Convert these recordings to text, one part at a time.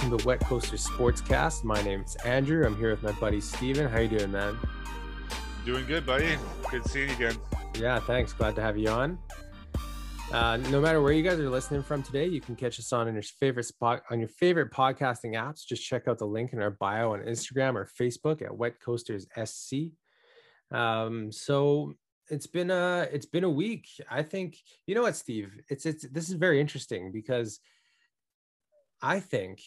welcome to Wetcoaster Sportscast. My name is Andrew. I'm here with my buddy Steven. How you doing, man? Doing good, buddy. Good seeing you again. Yeah, thanks. Glad to have you on. Uh, no matter where you guys are listening from today, you can catch us on your favorite spot on your favorite podcasting apps. Just check out the link in our bio on Instagram or Facebook at Wetcoasters SC. Um, so it's been a it's been a week. I think you know what, Steve. It's it's this is very interesting because I think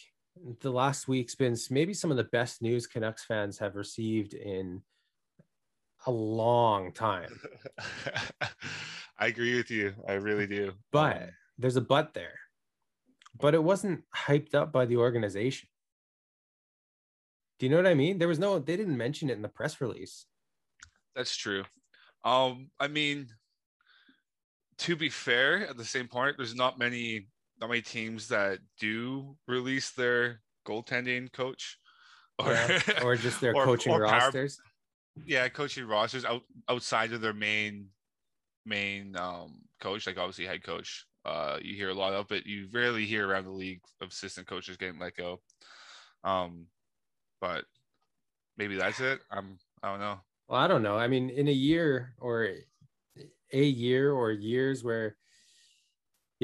the last week's been maybe some of the best news Canucks fans have received in a long time. I agree with you. I really do. But um, there's a but there. But it wasn't hyped up by the organization. Do you know what I mean? There was no, they didn't mention it in the press release. That's true. Um, I mean, to be fair, at the same point, there's not many not many teams that do release their goaltending coach or yeah, or just their or, coaching or rosters. Power, yeah, coaching rosters out, outside of their main main um, coach, like obviously head coach. Uh, you hear a lot of, but you rarely hear around the league of assistant coaches getting let go. Um, but maybe that's it. I'm I don't know. Well, I don't know. I mean, in a year or a year or years where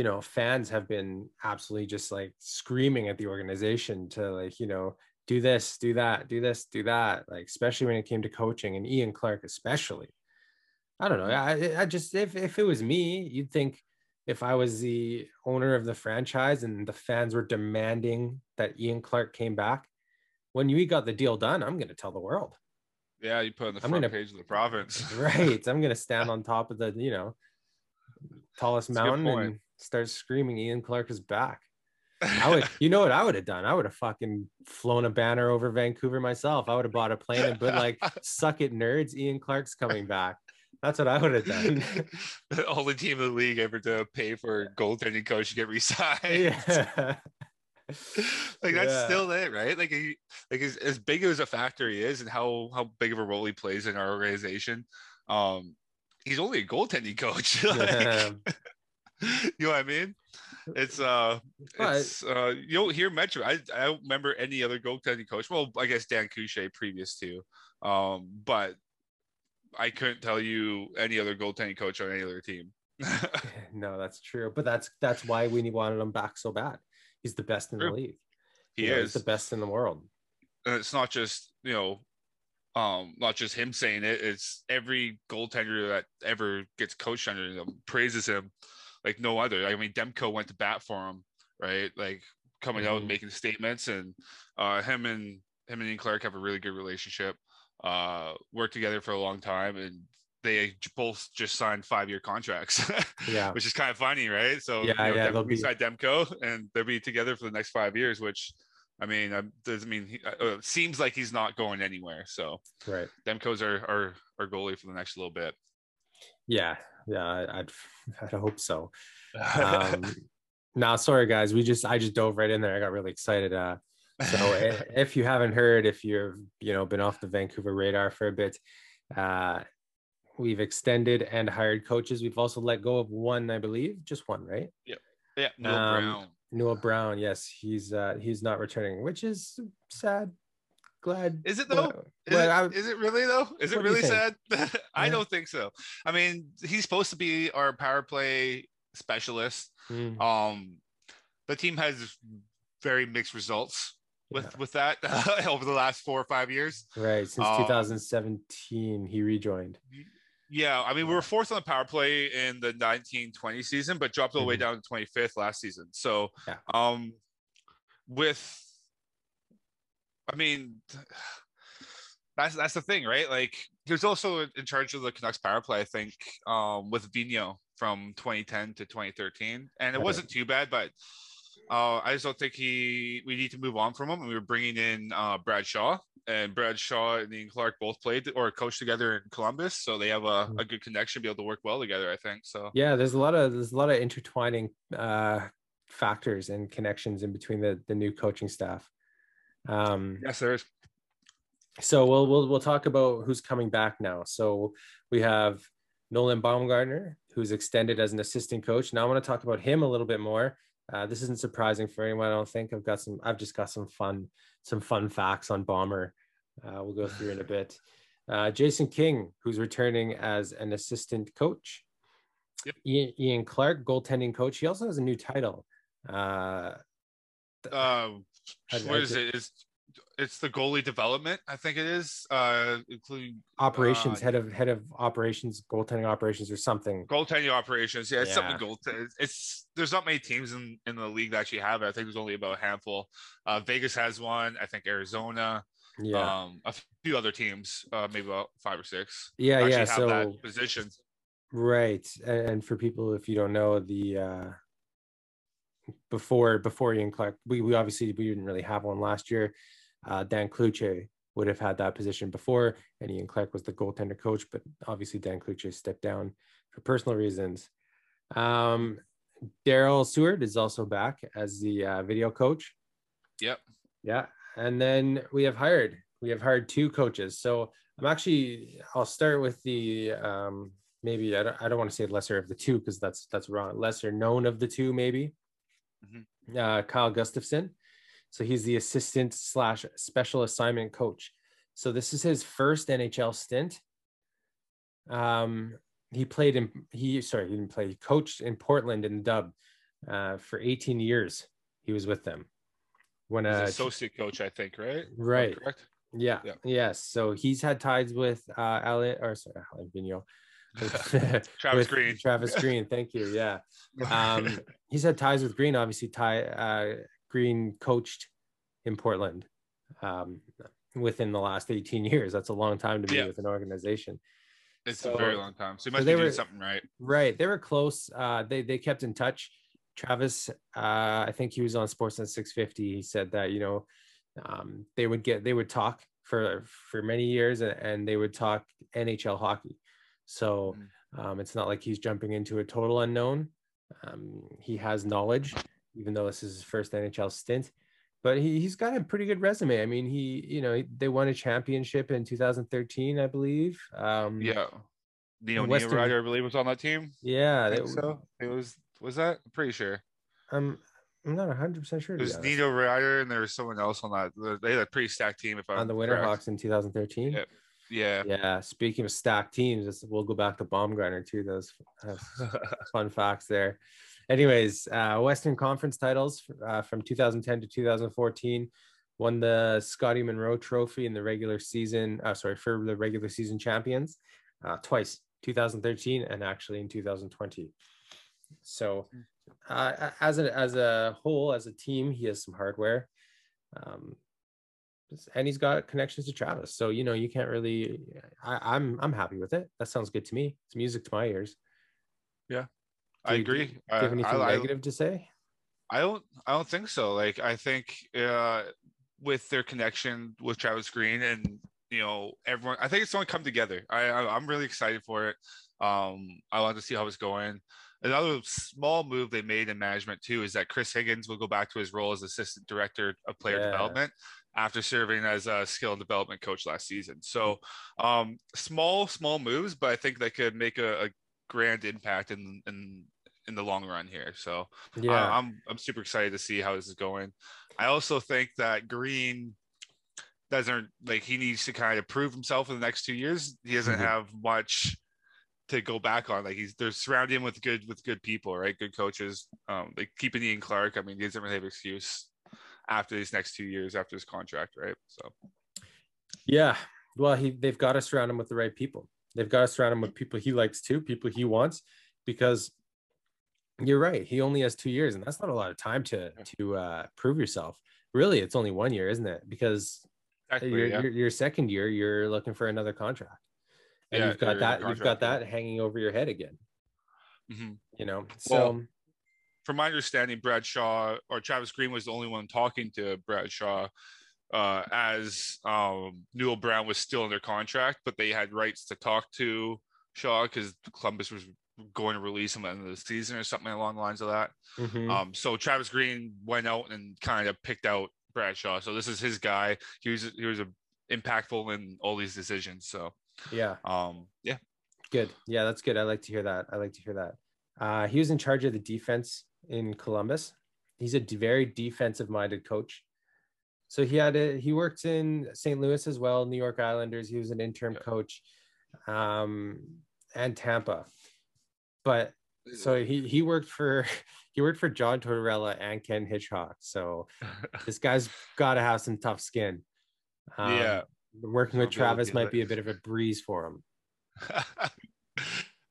you know fans have been absolutely just like screaming at the organization to like you know do this do that do this do that like especially when it came to coaching and ian clark especially I don't know. Mm. I, I just if if it was me, you'd think if I was the owner of the franchise and the fans were demanding that Ian Clark came back, when you got the deal done, I'm going to tell the world. Yeah, you put on the front gonna, page of the province. right. I'm going to stand on top of the, you know, tallest That's mountain and start screaming Ian Clark is back. I would, you know what I would have done? I would have fucking flown a banner over Vancouver myself. I would have bought a plane and put like, suck it nerds, Ian Clark's coming back. That's what I would have done. the only team in the league ever to pay for a goaltending coach to get re-signed. Yeah. like that's yeah. still it, right? Like, he, like as, as big as a factor he is, and how how big of a role he plays in our organization, um, he's only a goaltending coach. like, you know what I mean? It's uh, but, it's uh, you don't hear Metro. I I don't remember any other goaltending coach. Well, I guess Dan Cloutier previous to, um, but I couldn't tell you any other goaltending coach on any other team. no, that's true. But that's that's why we wanted him back so bad. He's the best in true. the league. He you is know, the best in the world. And it's not just you know, um, not just him saying it. It's every goaltender that ever gets coached under him praises him like no other. I mean, Demko went to bat for him, right? Like coming mm-hmm. out and making statements, and uh, him and him and Ian Clark have a really good relationship uh, worked together for a long time and they both just signed five year contracts. yeah. Which is kind of funny, right? So yeah, you know, yeah, they'll be Demko and they'll be together for the next five years, which I mean, doesn't mean he, uh, uh, seems like he's not going anywhere. So right. Demko's our, our, our goalie for the next little bit. Yeah. Yeah. I'd, I'd hope so. Um, now, sorry guys, we just, I just dove right in there. I got really excited. Uh, so if you haven't heard, if you've you know been off the Vancouver radar for a bit, uh, we've extended and hired coaches. We've also let go of one, I believe, just one, right? Yeah, yeah. Newell um, Brown. Newell Brown. Yes, he's uh, he's not returning, which is sad. Glad. Is it though? is, it, I, is, it really though? Is it really sad? I yeah. don't think so. I mean, he's supposed to be our power play specialist. Mm. Um, the team has very mixed results with yeah. with that uh, over the last four or five years. Right, since um, 2017, he rejoined. Yeah, I mean, we were fourth on the power play in the 1920 season, but dropped all the way mm-hmm. down to 25th last season. So, yeah. um, with, I mean, that's that's the thing, right? Like, he was also in charge of the Canucks power play, I think, um, with Vigneault from 2010 to 2013, and it wasn't too bad, but uh, I just don't think he. We need to move on from him, and we were bringing in uh, Brad Shaw, and Brad Shaw and Ian Clark both played or coached together in Columbus, so they have a, mm-hmm. a good connection, be able to work well together. I think so. Yeah, there's a lot of there's a lot of intertwining uh, factors and connections in between the the new coaching staff. Um, yes, there is. So we'll we'll we'll talk about who's coming back now. So we have Nolan Baumgartner, who's extended as an assistant coach. Now I want to talk about him a little bit more Uh, this isn't surprising for anyone. I don't think I've got some. I've just got some fun, some fun facts on Bomber. Uh, we'll go through in a bit. Uh, Jason King, who's returning as an assistant coach. Yep. Ian, Ian, Clark, goaltending coach. He also has a new title. Uh, what is it? Is it's the goalie development, I think it is, uh, including operations, uh, head of head of operations, goaltending operations, or something. Goaltending operations, yeah, it's yeah. something goal. It's there's not many teams in in the league that actually have it. I think there's only about a handful. Uh, Vegas has one. I think Arizona. Yeah. Um, a few other teams, uh, maybe about five or six. Yeah, yeah. so that position. Right, and for people if you don't know the. uh before before Ian Clark, we, we obviously we didn't really have one last year uh, Dan Cloutier would have had that position before, and Ian Clark was the goaltender coach, but obviously Dan Cloutier stepped down for personal reasons. Um, Daryl Seward is also back as the uh, video coach. Yep. Yeah, and then we have hired we have hired two coaches. So I'm actually I'll start with the um, maybe I don't I don't want to say lesser of the two because that's that's wrong. Lesser known of the two maybe. Mm-hmm. Uh, Kyle Gustafson so he's the assistant slash special assignment coach. So this is his first NHL stint. Um, he played in he sorry he didn't play. He coached in Portland in the Dub uh, for 18 years. He was with them. When a associate coach, I think, right? Right. Correct. Yeah. yeah. Yes. So he's had ties with uh Alan or sorry, Alain Vigneault. Travis Green. Travis Green. Thank you. Yeah. Um, he's had ties with Green, obviously. Ty uh, Green coached in Portland um, within the last 18 years. That's a long time to be yeah. with an organization. It's so, a very long time. So you must so be doing something right. Right. They were close. Uh, they, they kept in touch. Travis, uh, I think he was on Sportsnet 650. He said that, you know, um, they would get, they would talk for, for many years and, and they would talk NHL hockey. So mm-hmm. um, it's not like he's jumping into a total unknown. Um, he has knowledge even though this is his first NHL stint. But he, he's got a pretty good resume. I mean, he, you know, they won a championship in 2013, I believe. Um, yeah. Nino Western... Niederreiter, I believe, was on that team. Yeah. It, so. It was, was that? I'm pretty sure. I'm, I'm not 100% sure. It was Nino Ryder and there was someone else on that. They had a pretty stacked team. If I'm on the Winterhawks in 2013. Yeah. Yeah. Yeah. Speaking of stacked teams, we'll go back to Baumgartner too. Those fun facts there anyways, uh, Western Conference titles uh, from 2010 to 2014 won the Scotty Munro Trophy in the regular season. Uh, sorry, for the regular season champions uh, twice, 2013 and actually in 2020. So, uh, as a as a whole, as a team, he has some hardware, um, and he's got connections to Travis. So you know, you can't really. I, I'm I'm happy with it. That sounds good to me. It's music to my ears. Yeah, I agree. Do you have anything I, negative I, to say? I don't. I don't think so. Like I think uh, with their connection with Travis Green and you know everyone, I think it's going to come together. I, I am really excited for it. Um, I want to see how it's going. Another small move they made in management too is that Chris Higgins will go back to his role as assistant director of player yeah. development after serving as a skill and development coach last season. So, um, small, small moves, but I think they could make a, a grand impact in in in the long run here. So yeah, uh, I'm I'm super excited to see how this is going. I also think that Green doesn't like he needs to kind of prove himself in the next two years. He doesn't mm-hmm. have much to go back on. Like he's they're surrounding him with good with good people, right? Good coaches. Um, like keeping Ian Clark. I mean, he doesn't really have excuse after these next two years after his contract, right? So yeah. Well, he they've got to surround him with the right people. They've got to surround him with people he likes too, people he wants, because you're right. He only has two years, and that's not a lot of time to to uh, prove yourself. Really, it's only one year, isn't it? Because exactly, your, yeah. your, your second year, you're looking for another contract, and yeah, you've got that you've got that hanging over your head again. Mm-hmm. You know, so. Well, from my understanding, Brad Shaw or Travis Green was the only one talking to Brad Shaw uh, as um, Newell Brown was still under contract, but they had rights to talk to Shaw because Columbus was going to release him at the end of the season or something along the lines of that. Mm-hmm. Um, so Travis Green went out and kind of picked out Brad Shaw. So this is his guy. He was he was a, impactful in all these decisions. So yeah, um, yeah, good. Yeah, that's good. I like to hear that. I like to hear that. Uh, he was in charge of the defense in Columbus. he's a very defensive minded coach. So he had a, he worked in St. Louis as well, New York Islanders. He was an interim yeah. coach, um, and Tampa. But so he he worked for he worked for John Tortorella and Ken Hitchcock. So this guy's got to have some tough skin. Um, yeah, working with Travis might be a bit of a breeze for him.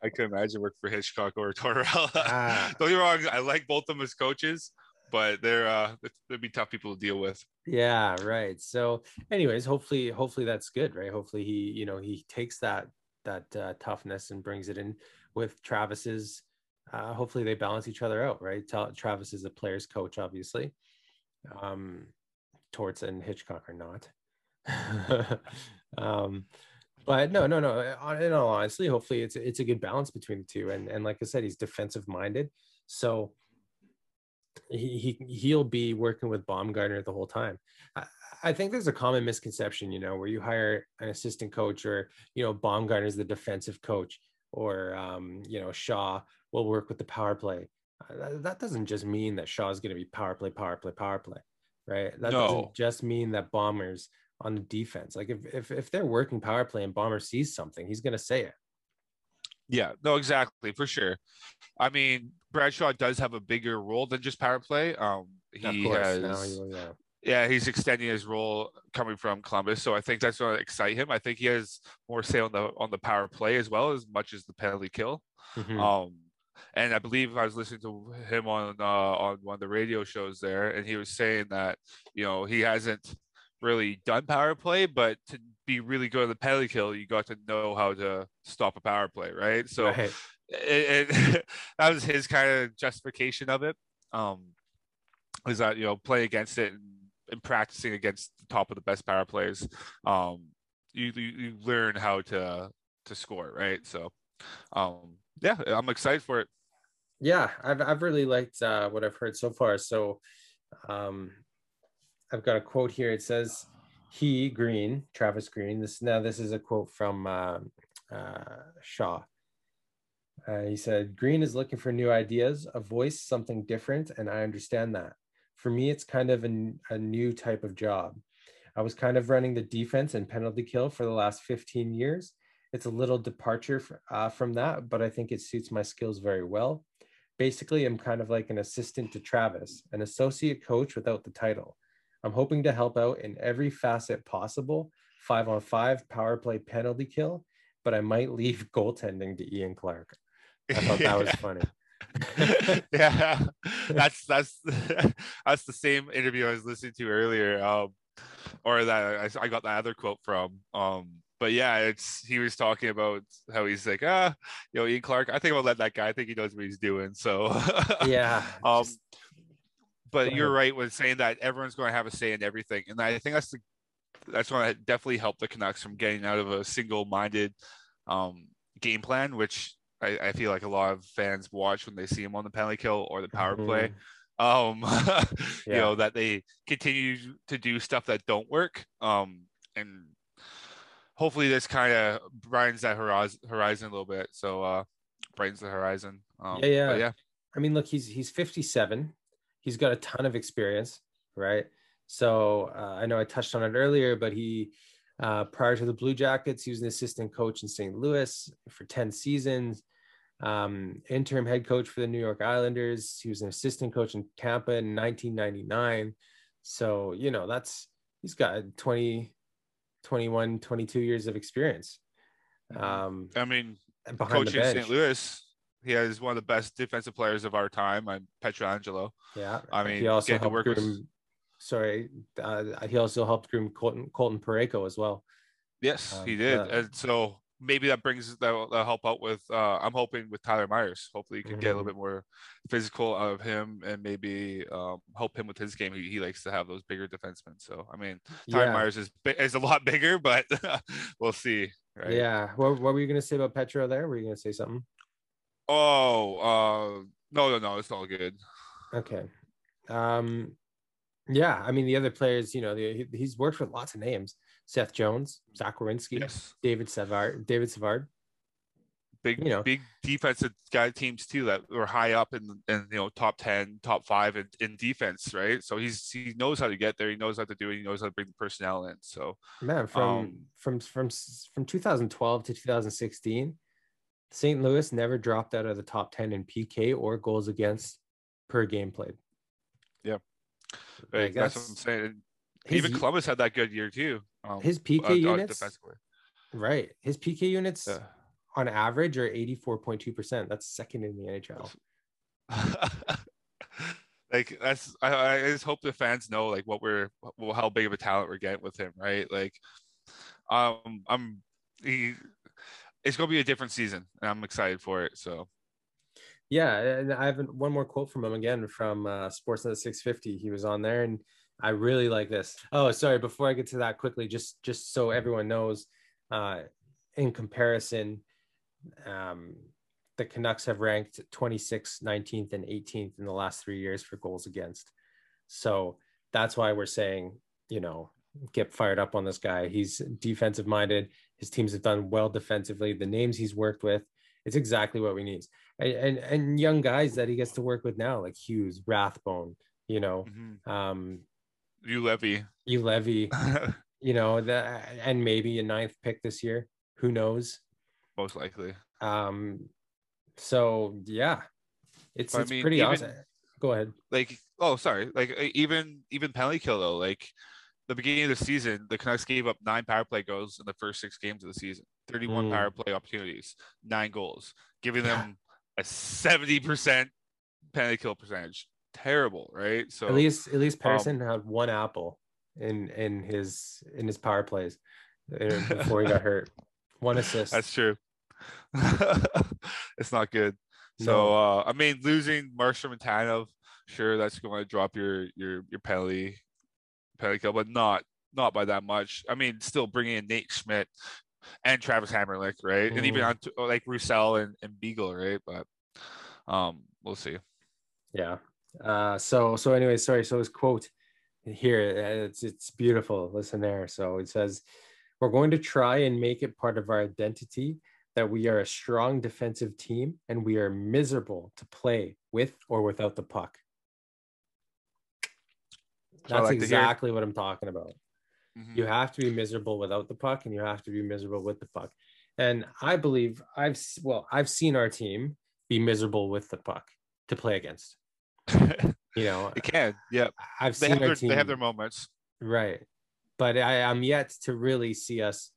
I can imagine work for Hitchcock or Tortorella. Ah. Don't get me wrong, I like both of them as coaches, but they're uh they'd be tough people to deal with. Yeah, right. So, anyways, hopefully, hopefully that's good, right? Hopefully he, you know, he takes that that uh, toughness and brings it in with Travis's. Uh, hopefully they balance each other out, right? Travis is a player's coach, obviously. Um, Torts and Hitchcock are not. um, but no, no, no. In all honesty, hopefully it's it's a good balance between the two. And and like I said, he's defensive minded, so he, he he'll be working with Baumgartner the whole time. I, I think there's a common misconception, you know, where you hire an assistant coach or you know Baumgartner's the defensive coach or um, you know Shaw will work with the power play. Uh, that doesn't just mean that Shaw is going to be power play, power play, power play, right? That no. doesn't just mean that Bombers on the defense. Like if if if they're working power play and Bomber sees something, he's going to say it. Yeah, no, exactly, for sure. I mean, Brad Shaw does have a bigger role than just power play. Um, he has, no, yeah. yeah, he's extending his role coming from Columbus, so I think that's going to excite him. I think he has more say on the on the power play as well as much as the penalty kill. Mm-hmm. Um, and I believe I was listening to him on uh, on one of the radio shows there, and he was saying that you know he hasn't really done power play, but to be really good at the penalty kill, you got to know how to stop a power play, right? So right. It, it, that was his kind of justification of it. Um, is that you know play against it and, and, practicing against the top of the best power players, um, you, you, you learn how to to score, right? So, um, yeah, I'm excited for it. Yeah, I've I've really liked uh, what I've heard so far. So, um, I've got a quote here. It says, "He Green, Travis Green." This now this is a quote from uh, uh, Shaw. Uh, he said, "Green is looking for new ideas, a voice, something different, and I understand that. For me, it's kind of a, a new type of job. I was kind of running the defense and penalty kill for the last 15 years. It's a little departure for, uh, from that, but I think it suits my skills very well. Basically, I'm kind of like an assistant to Travis, an associate coach without the title." I'm hoping to help out in every facet possible five on five, power play, penalty kill, but I might leave goaltending to Ian Clark. I thought that was funny. yeah, that's that's that's the same interview I was listening to earlier, um, or that I, I got that other quote from. Um, but yeah, it's he was talking about how he's like, ah, you know, Ian Clark. I think I'll let that guy. I think he knows what he's doing. So yeah, um, just but you're right with saying that everyone's going to have a say in everything, and I think that's the that's going to definitely help the Canucks from getting out of a single-minded um, game plan, which I, I, feel like a lot of fans watch when they see him on the penalty kill or the power mm-hmm. play. Um, yeah. you know that they continue to do stuff that don't work, um, and hopefully this kind of brightens that horizon, horizon a little bit. So uh, brightens the horizon. Um, yeah, yeah, yeah. I mean, look, he's he's 57 he's got a ton of experience, right? So uh, I know I touched on it earlier, but he uh, prior to the Blue Jackets, he was an assistant coach in St. Louis for 10 seasons, um, interim head coach for the New York Islanders. He was an assistant coach in Tampa in 1999. So, you know, that's he's got 20, 21, 22 years of experience. Mm-hmm. Um, I mean, coaching St. Louis, he is one of the best defensive players of our time. I'm Pietrangelo. Yeah, I mean, he also helped work groom, with... Sorry, uh, he also helped groom Colton, Colton Parayko as well. Yes, um, he did, uh, and so maybe that brings that will help out with. Uh, I'm hoping with Tyler Myers. Hopefully, you can mm-hmm. get a little mm-hmm. bit more physical out of him, and maybe um, help him with his game. He, he, likes to have those bigger defensemen. So, I mean, Tyler yeah. Myers is is a lot bigger, but we'll see. Right? Yeah. What, what were you going to say about Petro there? Were you going to say something? Oh, uh, no, no, no, it's all good. Okay. Um, yeah, I mean the other players, you know, the, he's worked with lots of names: Seth Jones, Zach Werenski, yes. David Savard, David Savard. big you know big defensive guy teams too that were high up in in you know top 10 top 5 in, in defense right so he's he knows how to get there he knows how to do it he knows how to bring the personnel in so man from um, from from from 2012 to 2016 St. Louis never dropped out of the top 10 in PK or goals against per game played yeah like that's, that's, what I'm saying even Columbus had that good year too um, his PK uh, units right his PK units yeah on average are 84.2%. That's second in the NHL. like that's I, I just hope the fans know like what we're well, how big of a talent we're getting with him, right? Like um I'm he it's gonna be a different season and I'm excited for it. So yeah, and I have one more quote from him again from uh, Sportsnet 650. He was on there, and I really like this. Oh, sorry. Before I get to that, quickly, just just so everyone knows, uh, in comparison, um, the Canucks have ranked 26th, 19th, and 18th in the last three years for goals against. So that's why we're saying, you know, get fired up on this guy. He's defensive minded. His teams have done well defensively. The names he's worked with, it's exactly what we need. And and, and young guys that he gets to work with now, like Hughes, Rathbone, you know, mm-hmm. um, Juolevi, you Levy, you know, that and maybe a ninth pick this year. Who knows? most likely. Um, so yeah, it's, it's I mean, pretty even, awesome. Go ahead. Like, oh, sorry. Like even even penalty kill though. Like the beginning of the season, the Canucks gave up nine power play goals in the first six games of the season. Thirty-one mm. power play opportunities, nine goals, giving them a seventy percent penalty kill percentage. Terrible, right? So at least at least Pettersson um, had one apple in in his in his power plays uh, before he got hurt. One assist. That's true. it's not good. No. So uh, I mean, losing Markstrom and Tanev, sure, that's going to drop your your your penalty but not not by that much. I mean, still bringing in Nate Schmidt and Travis Hamonic, right, mm. and even mm. on like Roussel and, and Beagle, right? But um, we'll see. Yeah. Uh, so so anyway, sorry. So his quote here, it's it's beautiful. Listen there. So it says, "We're going to try and make it part of our identity that we are a strong defensive team and we are miserable to play with or without the puck. That's like exactly what I'm talking about. Mm-hmm. You have to be miserable without the puck and you have to be miserable with the puck. And I believe I've well, I've seen our team be miserable with the puck to play against. you know, it can. Yeah, I've they seen their, team, they have their moments, right? But I, I'm yet to really see us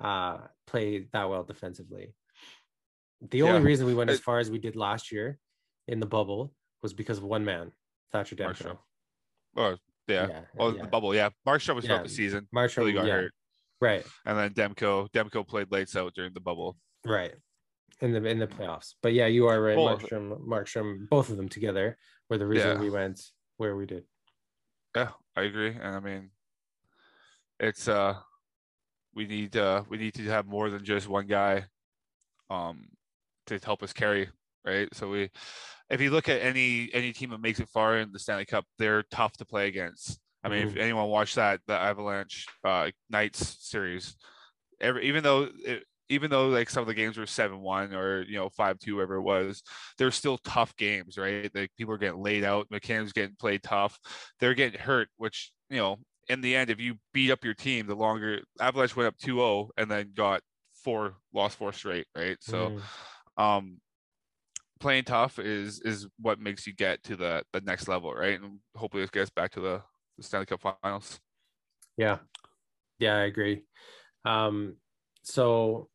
uh, play that well defensively. The only reason we went as far as we did last year in the bubble was because of one man, Thatcher Demko. Oh, yeah. yeah oh, yeah. the bubble. Yeah. Markstrom was yeah. the season. Markstrom really got yeah. hurt. Right. And then Demko, Demko played lights out during the bubble. Right. In the in the playoffs. But yeah, you are right. Well, Markstrom, Markstrom, both of them together were the reason we went where we did. Yeah, I agree. And I mean, it's uh we need uh we need to have more than just one guy um to help us carry right so we if you look at any any team that makes it far in the stanley cup they're tough to play against i mean mm-hmm. if anyone watched that the avalanche uh knights series every even though it, even though like some of the games were 7-1 or you know 5-2 whatever it was they're still tough games right like people are getting laid out mechanics getting played tough they're getting hurt which you know in the end, if you beat up your team, the longer Avalanche went up 2-0 and then got four lost four straight, right? So mm. um playing tough is is what makes you get to the the next level, right? And hopefully it gets back to the, the Stanley Cup finals. Yeah. Yeah, I agree. Um so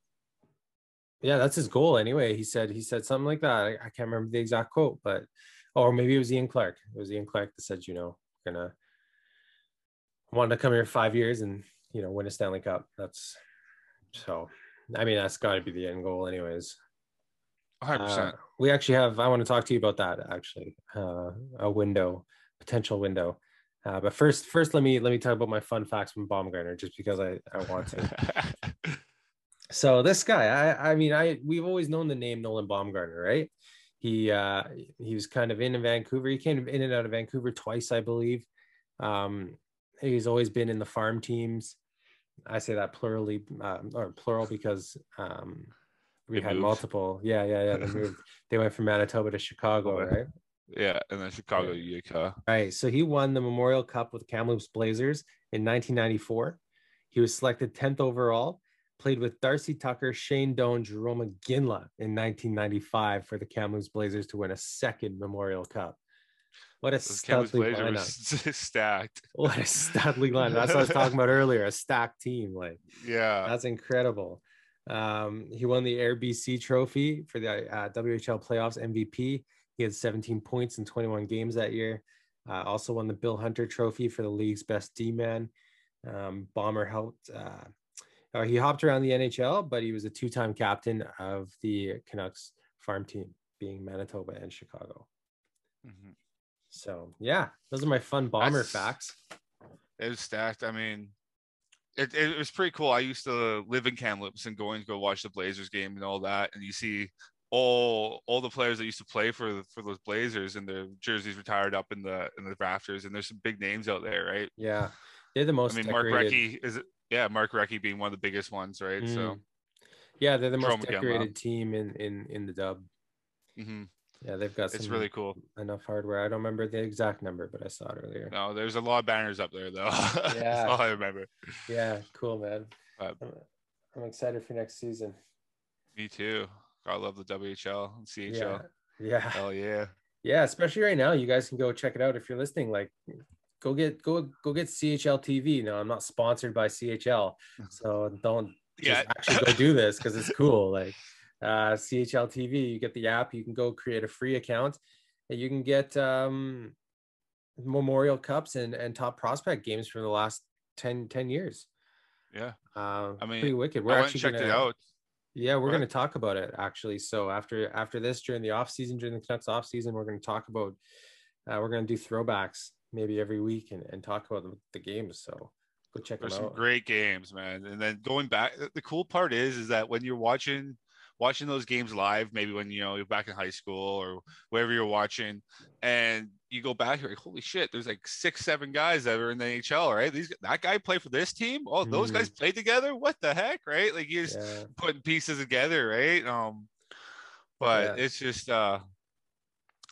yeah, that's his goal anyway. He said he said something like that. I, I can't remember the exact quote, but or maybe it was Ian Clark. It was Ian Clark that said, you know, gonna wanted to come here five years and you know win a Stanley Cup. That's so. I mean, that's got to be the end goal, anyways. 100. Uh, we actually have. I want to talk to you about that. Actually, uh, a window, potential window. Uh, but first, first let me let me talk about my fun facts from Baumgartner, just because I I want to. so this guy, I I mean, I we've always known the name Nolan Baumgartner, right? He uh he was kind of in Vancouver. He came in and out of Vancouver twice, I believe. Um, he's always been in the farm teams. I say that plurally uh, or plural because um, we had moved. multiple. Yeah, yeah, yeah. They moved. they went from Manitoba to Chicago, right? Yeah, and then Chicago, yeah. Utica. Right. So he won the Memorial Cup with Kamloops Blazers in 1994. He was selected 10th overall. Played with Darcy Tucker, Shane Doan, Jarome Iginla in 1995 for the Kamloops Blazers to win a second Memorial Cup. What a studly lineup! stacked. What a studly lineup. That's what I was talking about earlier. A stacked team. Like, yeah, that's incredible. Um, he won the Air BC Trophy for the uh, WHL playoffs MVP. He had 17 points in 21 games that year. Uh, also won the Bill Hunter Trophy for the league's best D man. Um, Bomber helped. Uh, he hopped around the NHL, but he was a two-time captain of the Canucks farm team, being Manitoba and Chicago. Mm-hmm. So yeah, those are my fun bomber That's, facts. It was stacked. I mean, it, it was pretty cool. I used to live in Kamloops and going to go watch the Blazers game and all that, and you see all all the players that used to play for for those Blazers and their jerseys retired up in the in the rafters, and there's some big names out there, right? Yeah, they're the most. I mean, decorated... Mark Recchi is yeah, Mark Recchi being one of the biggest ones, right? Mm. So yeah, they're the most decorated team in in in the dub. Mm-hmm. Yeah, they've got. It's really cool. Enough hardware. I don't remember the exact number, but I saw it earlier. No, there's a lot of banners up there though. Yeah, That's all I remember. Yeah, cool, man. I'm, I'm, excited for next season. Me too. I love the WHL and CHL. Yeah. yeah. Hell yeah. Yeah, especially right now. You guys can go check it out if you're listening. Like, go get go go get CHL TV. No, I'm not sponsored by CHL, so don't yeah actually go do this because it's cool. Like uh, CHL TV. You get the app. You can go create a free account, and you can get um, Memorial Cups and and top prospect games from the last 10, 10 years. Yeah, uh, I mean, pretty wicked. We're actually checked gonna, it out. Yeah, we're going to talk about it actually. So after after this, during the off season, during the Canucks off season, we're going to talk about. Uh, we're going to do throwbacks maybe every week and, and talk about the, the games. So go check There's them out. some great games, man. And then going back, the cool part is is that when you're watching watching those games live, maybe when you know you're back in high school or wherever you're watching, and you go back, you're like, holy shit, there's like six, seven guys that are in the NHL, right? These that guy played for this team. Oh, those mm-hmm. guys played together. What the heck, right? Like you're just yeah. putting pieces together, right? Um, but yeah. it's just uh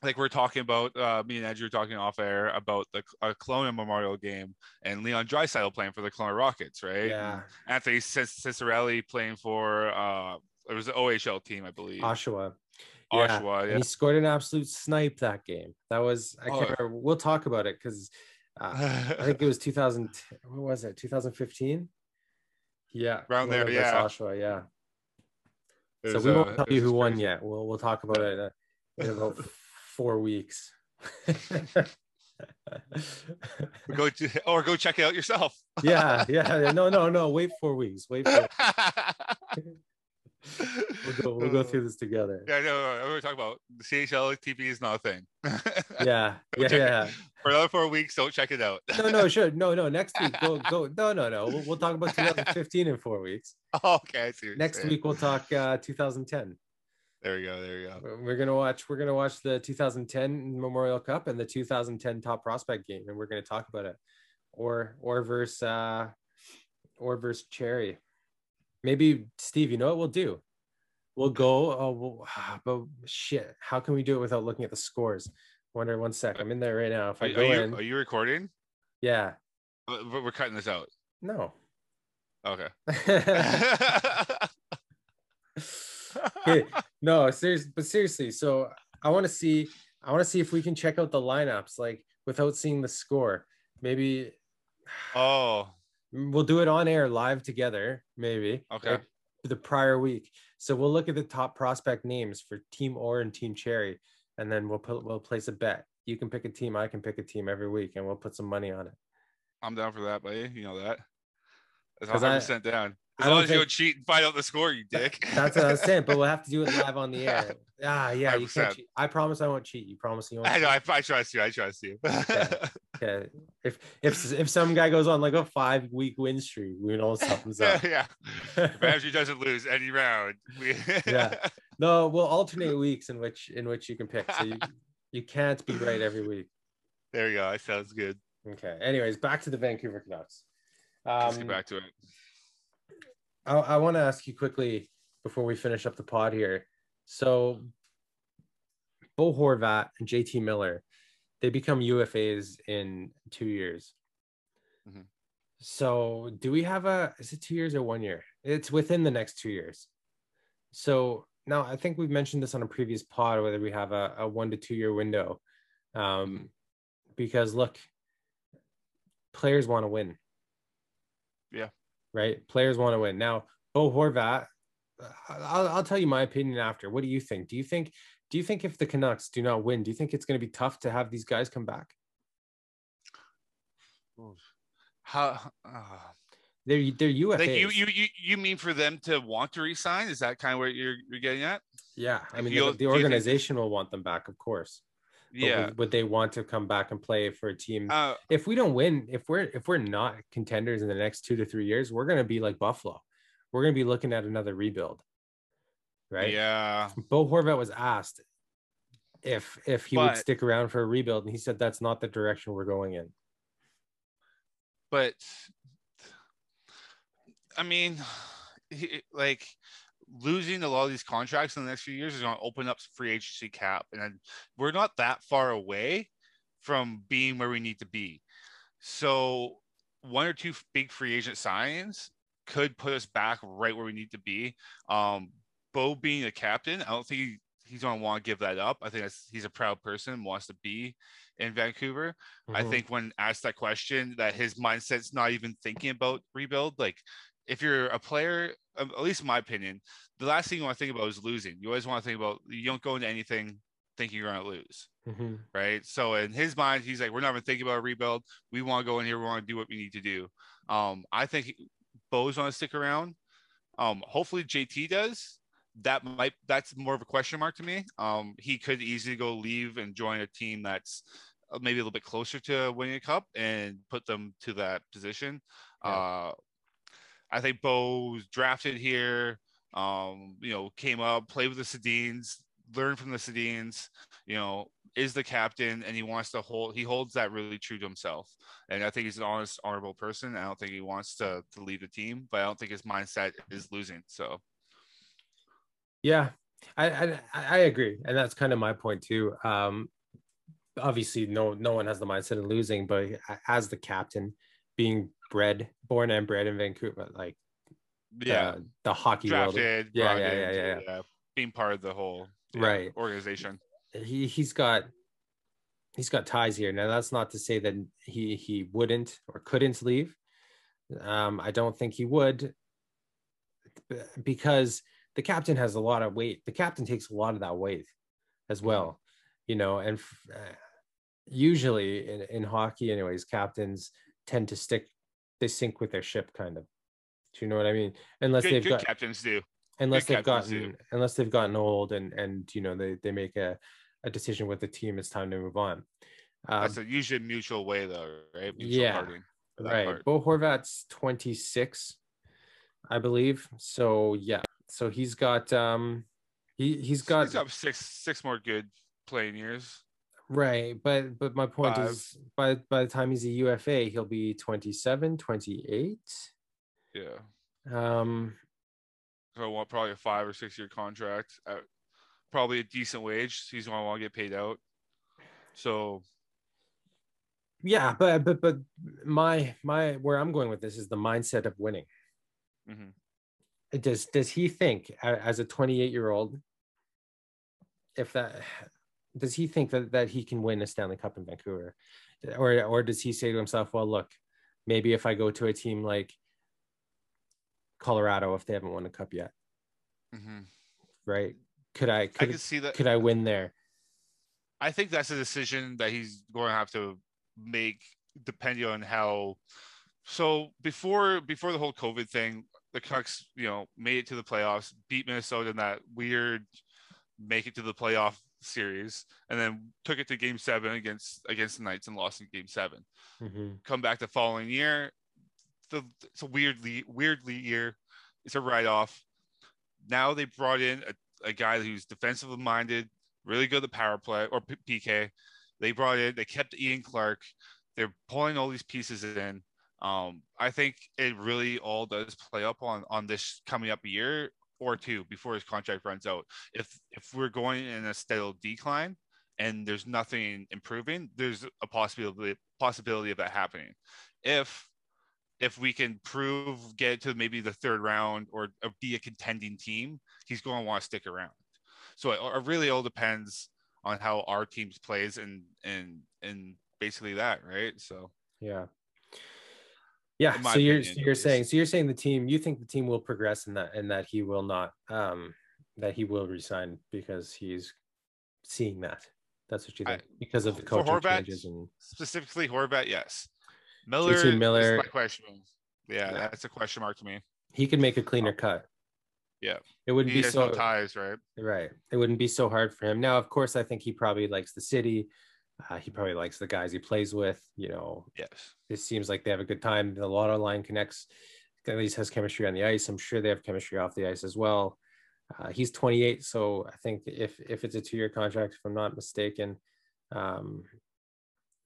like we're talking about uh, me and Andrew were talking off air about the uh, Kelowna Memorial game and Leon Draisaitl playing for the Kelowna Rockets, right? Yeah. And Anthony Cirelli playing for uh, it was the OHL team, I believe. Oshawa. Yeah. Oshawa, yeah. He scored an absolute snipe that game. That was I can't oh. remember. We'll talk about it because uh, I think it was 2000. What was it? 2015. Yeah, around there. Yeah, Oshawa. Yeah. so we won't uh, tell you who won yet. We'll we'll talk about it uh, in about four weeks. go to, or go check it out yourself. yeah, yeah. No, no, no. Wait four weeks. Wait. For, we'll go we'll go through this together. Yeah, no, no, no. we're talking about the CHL TV is not a thing. yeah, yeah, yeah. For another four weeks, don't check it out. no, no, sure, no, no. Next week, go, go. No, no, no. We'll, we'll talk about 2015 in four weeks. okay, Next week we'll talk uh, 2010. There we go. There we go. We're gonna watch. We're gonna watch the 2010 Memorial Cup and the 2010 Top Prospect game, and we're gonna talk about it, or or versus uh, Orr versus Cherry maybe Steve, you know what we'll do? We'll go. Oh, we'll, ah, but shit, how can we do it without looking at the scores? Wonder one sec. Uh, I'm in there right now. If I are, go are you, in, are you recording? Yeah. But we're cutting this out. No. Okay. okay. No, seriously, but seriously. So I want to see. I want to see if we can check out the lineups like without seeing the score. Maybe. Oh. We'll do it on air live together, maybe. Okay. the prior week. So we'll look at the top prospect names for Team Orr and Team Cherry, and then we'll put we'll place a bet. You can pick a team, I can pick a team every week, and we'll put some money on it. I'm down for that, buddy. You know that. That's 100 percent down. As long as think, you don't cheat and find out the score, you dick. That's what I was saying, but we'll have to do it live on the air. Ah, yeah, 100%. you can't cheat. I promise I won't cheat. You promise you won't. I know. I, I trust you. I trust you. okay. If if if some guy goes on like a five week win streak, we know something's up. yeah. If Andrew doesn't lose any round, we... yeah. No, we'll alternate weeks in which in which you can pick. So you you can't be right every week. There you go. That sounds good. Okay. Anyways, back to the Vancouver Canucks. Um, Let's get back to it. I, I want to ask you quickly before we finish up the pod here. So Bo Horvat and JT Miller, they become UFAs in two years. Mm-hmm. So do we have a is it two years or one year? It's within the next two years. So now I think we've mentioned this on a previous pod whether we have a, a one to two year window. Um, because look, players want to win. Yeah. Right. Players want to win. Now, Bo Horvat, I'll, I'll tell you my opinion after. What do you think? Do you think do you think if the Canucks do not win, do you think it's going to be tough to have these guys come back? How uh, they're they're UFAs. Like you, you you you mean for them to want to resign? Is that kind of what you're you're getting at? Yeah, I mean the, the organization think... will want them back, of course. But yeah, would, would, they want to come back and play for a team? Uh, if we don't win, if we're if we're not contenders in the next two to three years, we're going to be like Buffalo. We're going to be looking at another rebuild right? Yeah. Bo Horvat was asked if if he but, would stick around for a rebuild, and he said that's not the direction we're going in. But I mean, he, like losing a lot of these contracts in the next few years is going to open up free agency cap, and we're not that far away from being where we need to be. So one or two big free agent signs could put us back right where we need to be. Um, Bo being a captain, I don't think he, he's going to want to give that up. I think he's a proud person, wants to be in Vancouver. Mm-hmm. I think when asked that question, that his mindset's not even thinking about rebuild. Like, if you're a player, um, at least in my opinion, the last thing you want to think about is losing. You always want to think about you don't go into anything thinking you're going to lose, mm-hmm. right? So in his mind, he's like, we're not even thinking about a rebuild. We want to go in here. We want to do what we need to do. Um, I think Bo's want to stick around. Um, hopefully JT does that might that's more of a question mark to me. Um, he could easily go leave and join a team that's uh, maybe a little bit closer to winning a cup and put them to that position. Yeah. Uh, I think Bo's drafted here. Um, you know, came up, played with the Sedins, learned from the Sedins. You know, is the captain, and he wants to hold. He holds that really true to himself, and I think he's an honest, honorable person. I don't think he wants to to leave the team, but I don't think his mindset is losing. So yeah, I, I, I agree, and that's kind of my point too. Um, obviously, no no one has the mindset of losing, but as the captain, being bred, born and bred in Vancouver, like yeah, the, the hockey Drafted, world, yeah, yeah, yeah, yeah, yeah, being part of the whole yeah, right organization. He he's got he's got ties here. Now that's not to say that he he wouldn't or couldn't leave. Um, I don't think he would because the captain has a lot of weight. The captain takes a lot of that weight as well, mm-hmm. you know, and uh, usually in, in hockey, anyways, captains tend to stick, they sink with their ship kind of. Do you know what I mean? Unless good, they've good got captains do. Unless good they've gotten do. unless they've gotten old and and you know they they make a, a decision with the team. It's time to move on. Um, That's a usually mutual way though, right? Mutual yeah, right. Part. Bo Horvat's twenty six, I believe. So yeah, so he's got um he he's got he's got six six more good playing years. Right, but but my point Five. is by by the time he's a UFA, he'll be 27, 28. Yeah. Um so I want probably a 5 or 6 year contract at probably a decent wage. He's going to want to get paid out. So yeah, but but but my my where I'm going with this is the mindset of winning. Mm-hmm does does he think as a 28 year old if that does he think that, that he can win a stanley cup in vancouver? Or or does he say to himself well look maybe if i go to a team like colorado if they haven't won a cup yet. Mm-hmm. right? Could i could i could see that could i win there? I think that's a decision that he's going to have to make depending on how so before before the whole covid thing the Canucks, you know, made it to the playoffs, beat Minnesota in that weird make it to the playoff series, and then took it to Game Seven against against the Knights and lost in Game 7 mm-hmm. Come back the following year, the, it's a weirdly weirdly year. It's a write off. Now they brought in a, a guy who's defensively minded, really good at the power play or P- PK. They brought in, they kept Ian Clark. They're pulling all these pieces in. Um, I think it really all does play up on on this coming up year or two before his contract runs out. If if we're going in a steady decline and there's nothing improving, there's a possibility possibility of that happening. If if we can prove get to maybe the third round or, be a contending team, he's going to want to stick around. So it, it really all depends on how our teams plays and and and basically that, right? So yeah. Yeah. So you're opinion, you're saying so you're saying the team you think the team will progress in that and that he will not um that he will resign because he's seeing that. That's what you think I, because of the coaching Horvat, changes and specifically Horvat, yes. Miller, JT Miller, question. Yeah, yeah, that's a question mark to me. He could make a cleaner cut. Yeah, it wouldn't he be so no ties, right? Right, it wouldn't be so hard for him. Now, of course, I think he probably likes the city. Uh, he probably likes the guys he plays with. You know, yes, it seems like they have a good time. The Lotto line connects. At least has chemistry on the ice. I'm sure they have chemistry off the ice as well. Uh, he's 28, so I think if if it's a two year contract, if I'm not mistaken, um,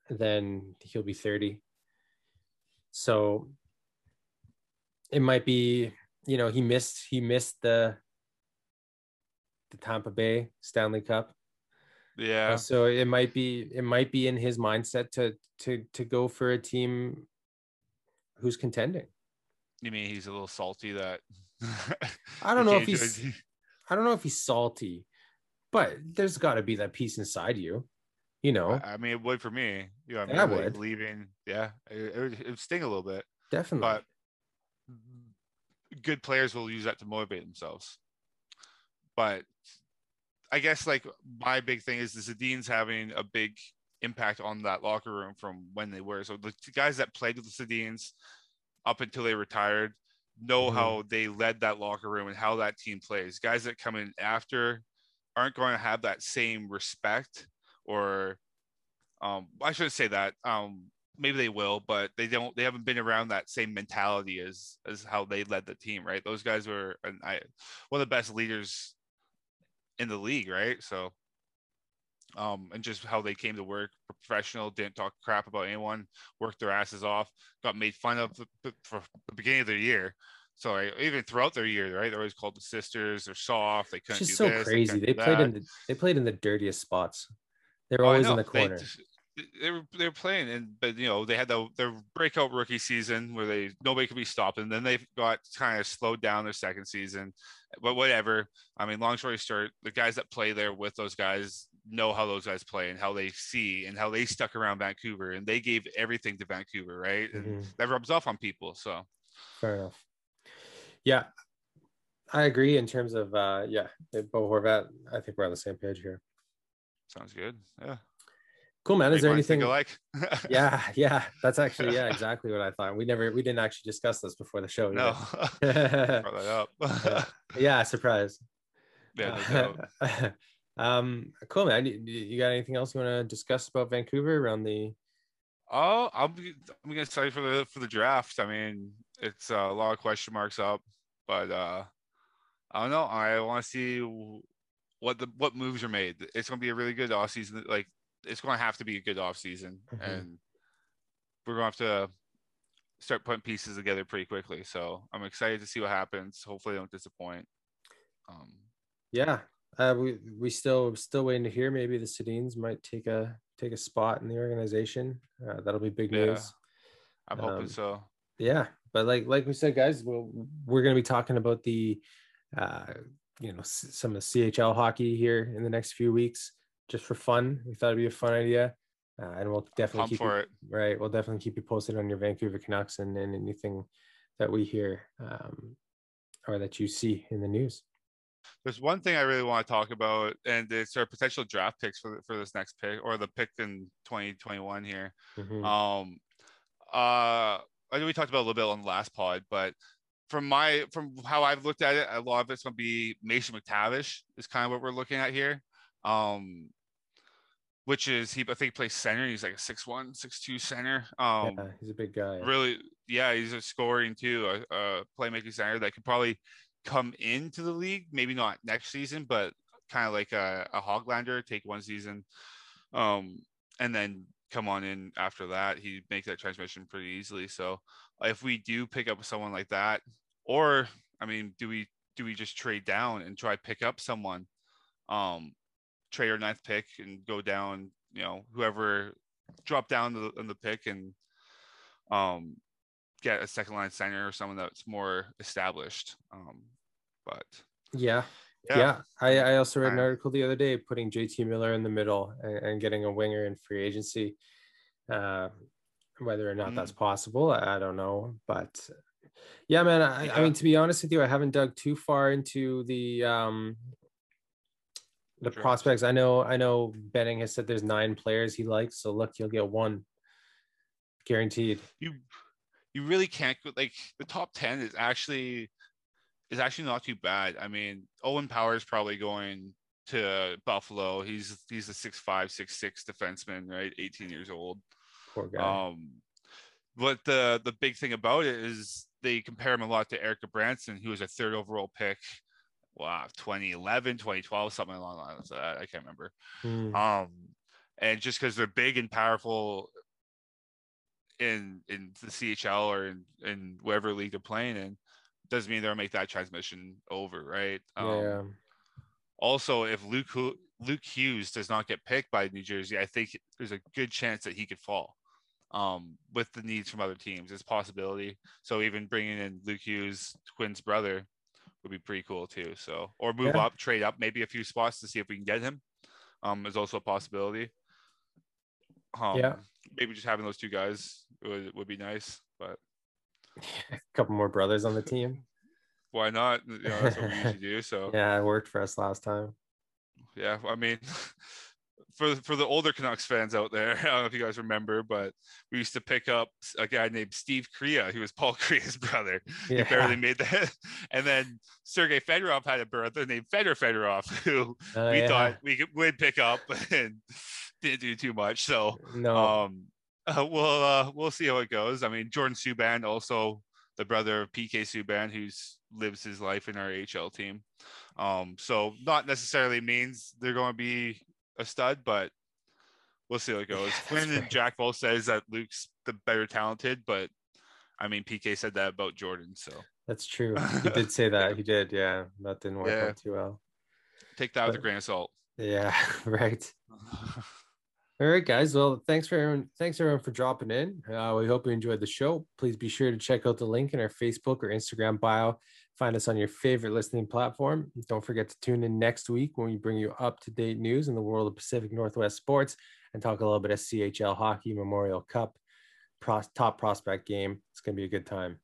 then he'll be 30. So it might be, you know, he missed he missed the the Tampa Bay Stanley Cup. Yeah. Uh, so it might be it might be in his mindset to to to go for a team who's contending. You mean he's a little salty that I don't know if he's I don't know if he's salty, but there's got to be that piece inside you. You know, I mean, it would for me. You know, I, mean, I would leaving. Yeah, it, it, would, it would sting a little bit. Definitely. But good players will use that to motivate themselves. But I guess like my big thing is the Sedin's having a big impact on that locker room from when they were. So the guys that played with the Sedins up until they retired know mm-hmm. how they led that locker room and how that team plays. Guys that come in after aren't going to have that same respect or um, I shouldn't say that. Um, maybe they will, but they don't. They haven't been around that same mentality as as how they led the team, right? Those guys were an, I, one of the best leaders in the league, right? So, um, and just how they came to work, professional, didn't talk crap about anyone, worked their asses off, got made fun of for the beginning of the year. So even throughout their year, right? They're always called the sisters. They're soft. They couldn't. It's just so this, crazy. They, they played in the they played in the dirtiest spots. They're oh, always in the corner. They, they were they were playing, and but you know they had the their breakout rookie season where they nobody could be stopped, and then they got kind of slowed down their second season. But whatever. I mean, long story short, the guys that play there with those guys know how those guys play and how they see and how they stuck around Vancouver and they gave everything to Vancouver, right? And mm-hmm. that rubs off on people. So fair enough. Yeah, I agree in terms of uh yeah, Bo Horvat. I think we're on the same page here. Sounds good. Yeah. Cool, man. Is there anything you like? yeah, yeah. That's actually yeah, exactly what I thought. We never, we didn't actually discuss this before the show. No, brought that up. yeah, surprise. Yeah. um, cool, man. You got anything else you want to discuss about Vancouver around the? Oh, I'm I'm gonna say for the for the draft. I mean, it's uh, a lot of question marks up, but uh, I don't know. I want to see what the what moves are made. It's going to be a really good off season. Like it's going to have to be a good off season, mm-hmm. and we're going to have to start putting pieces together pretty quickly. So I'm excited to see what happens. Hopefully, they don't disappoint. Um, yeah, uh, we we still still waiting to hear. Maybe the Sedins might take a take a spot in the organization. Uh, that'll be big yeah, news. I'm um, hoping so. Yeah, but like like we said, guys, we'll, we're going to be talking about the uh, you know some of the CHL hockey here in the next few weeks just for fun. We thought it'd be a fun idea, uh, and we'll definitely keep for you, it. Right, we'll definitely keep you posted on your Vancouver Canucks and, and anything that we hear um, or that you see in the news. There's one thing I really want to talk about, and it's our potential draft picks for for this next pick or the pick in 2021 here. Mm-hmm. Um, uh, I know we talked about a little bit on the last pod, but from my from how I've looked at it, a lot of it's going to be Mason McTavish is kind of what we're looking at here. Um, which is he I think he plays center. He's like a six one, six two center. Um, yeah, he's a big guy. Really, yeah, he's a scoring too, a, a playmaking center that could probably come into the league. Maybe not next season, but kind of like a, a Hoglander, take one season, um, and then come on in after that. He make that transmission pretty easily. So if we do pick up someone like that, or I mean, do we do we just trade down and try pick up someone, um, trade our ninth pick and go down, you know, whoever drop down the, in the pick and um, get a second line center or someone that's more established. Um, but yeah. Yeah. yeah. I, I also read an article the other day putting JT Miller in the middle and, and getting a winger in free agency. Uh, whether or not mm. that's possible, I, I don't know. But yeah, man, I, yeah. I mean, to be honest with you, I haven't dug too far into the um, the sure. prospects. I know, I know Benning has said there's nine players he likes. So look, you'll get one guaranteed. You you really can't go like the top 10 is actually is actually not too bad. I mean, Owen Power is probably going to Buffalo. He's he's a six five, six six defenseman, right? 18 years old. Poor guy. Um but the the big thing about it is they compare him a lot to Erik Gudbranson, who was a third overall pick wow 2011 2012 something along the lines of that i can't remember mm. um and just because they're big and powerful in in the chl or in in whatever league they're playing in doesn't mean they'll make that transmission over right um, yeah also if luke luke hughes does not get picked by new jersey i think there's a good chance that he could fall um, with the needs from other teams. It's possibility. So even bringing in Luke Hughes, Quinn's brother, would be pretty cool too. So, or move yeah. up, trade up, maybe a few spots to see if we can get him. Um, is also a possibility. Um, yeah, maybe just having those two guys would would be nice, but a couple more brothers on the team. Why not? You know, that's what we usually do. So yeah, it worked for us last time. Yeah, I mean, for for the older Canucks fans out there, I don't know if you guys remember, but we used to pick up a guy named Steve Kariya, who was Paul Kariya's brother. Yeah. He barely made that. And then Sergei Fedorov had a brother named Fedor Fedorov, who oh, we yeah. thought we could, would pick up and didn't do too much. So no, um, uh, we'll uh, we'll see how it goes. I mean, Jordan Subban, also the brother of PK Subban, who's lives his life in our HL team. Um, so not necessarily means they're going to be a stud, but we'll see how it goes. Quinn and Jack both says that Luke's the better talented, but I mean PK said that about Jordan, so that's true. He did say that. He did, yeah. That didn't work yeah. out too well. Take that but, with a grain of salt. Yeah, right. All right, guys. Well, thanks for everyone. Thanks everyone for dropping in. Uh, we hope you enjoyed the show. Please be sure to check out the link in our Facebook or Instagram bio Find us on your favorite listening platform. Don't forget to tune in next week when we bring you up to date news in the world of Pacific Northwest sports and talk a little bit of CHL Hockey Memorial Cup top prospect game. It's going to be a good time.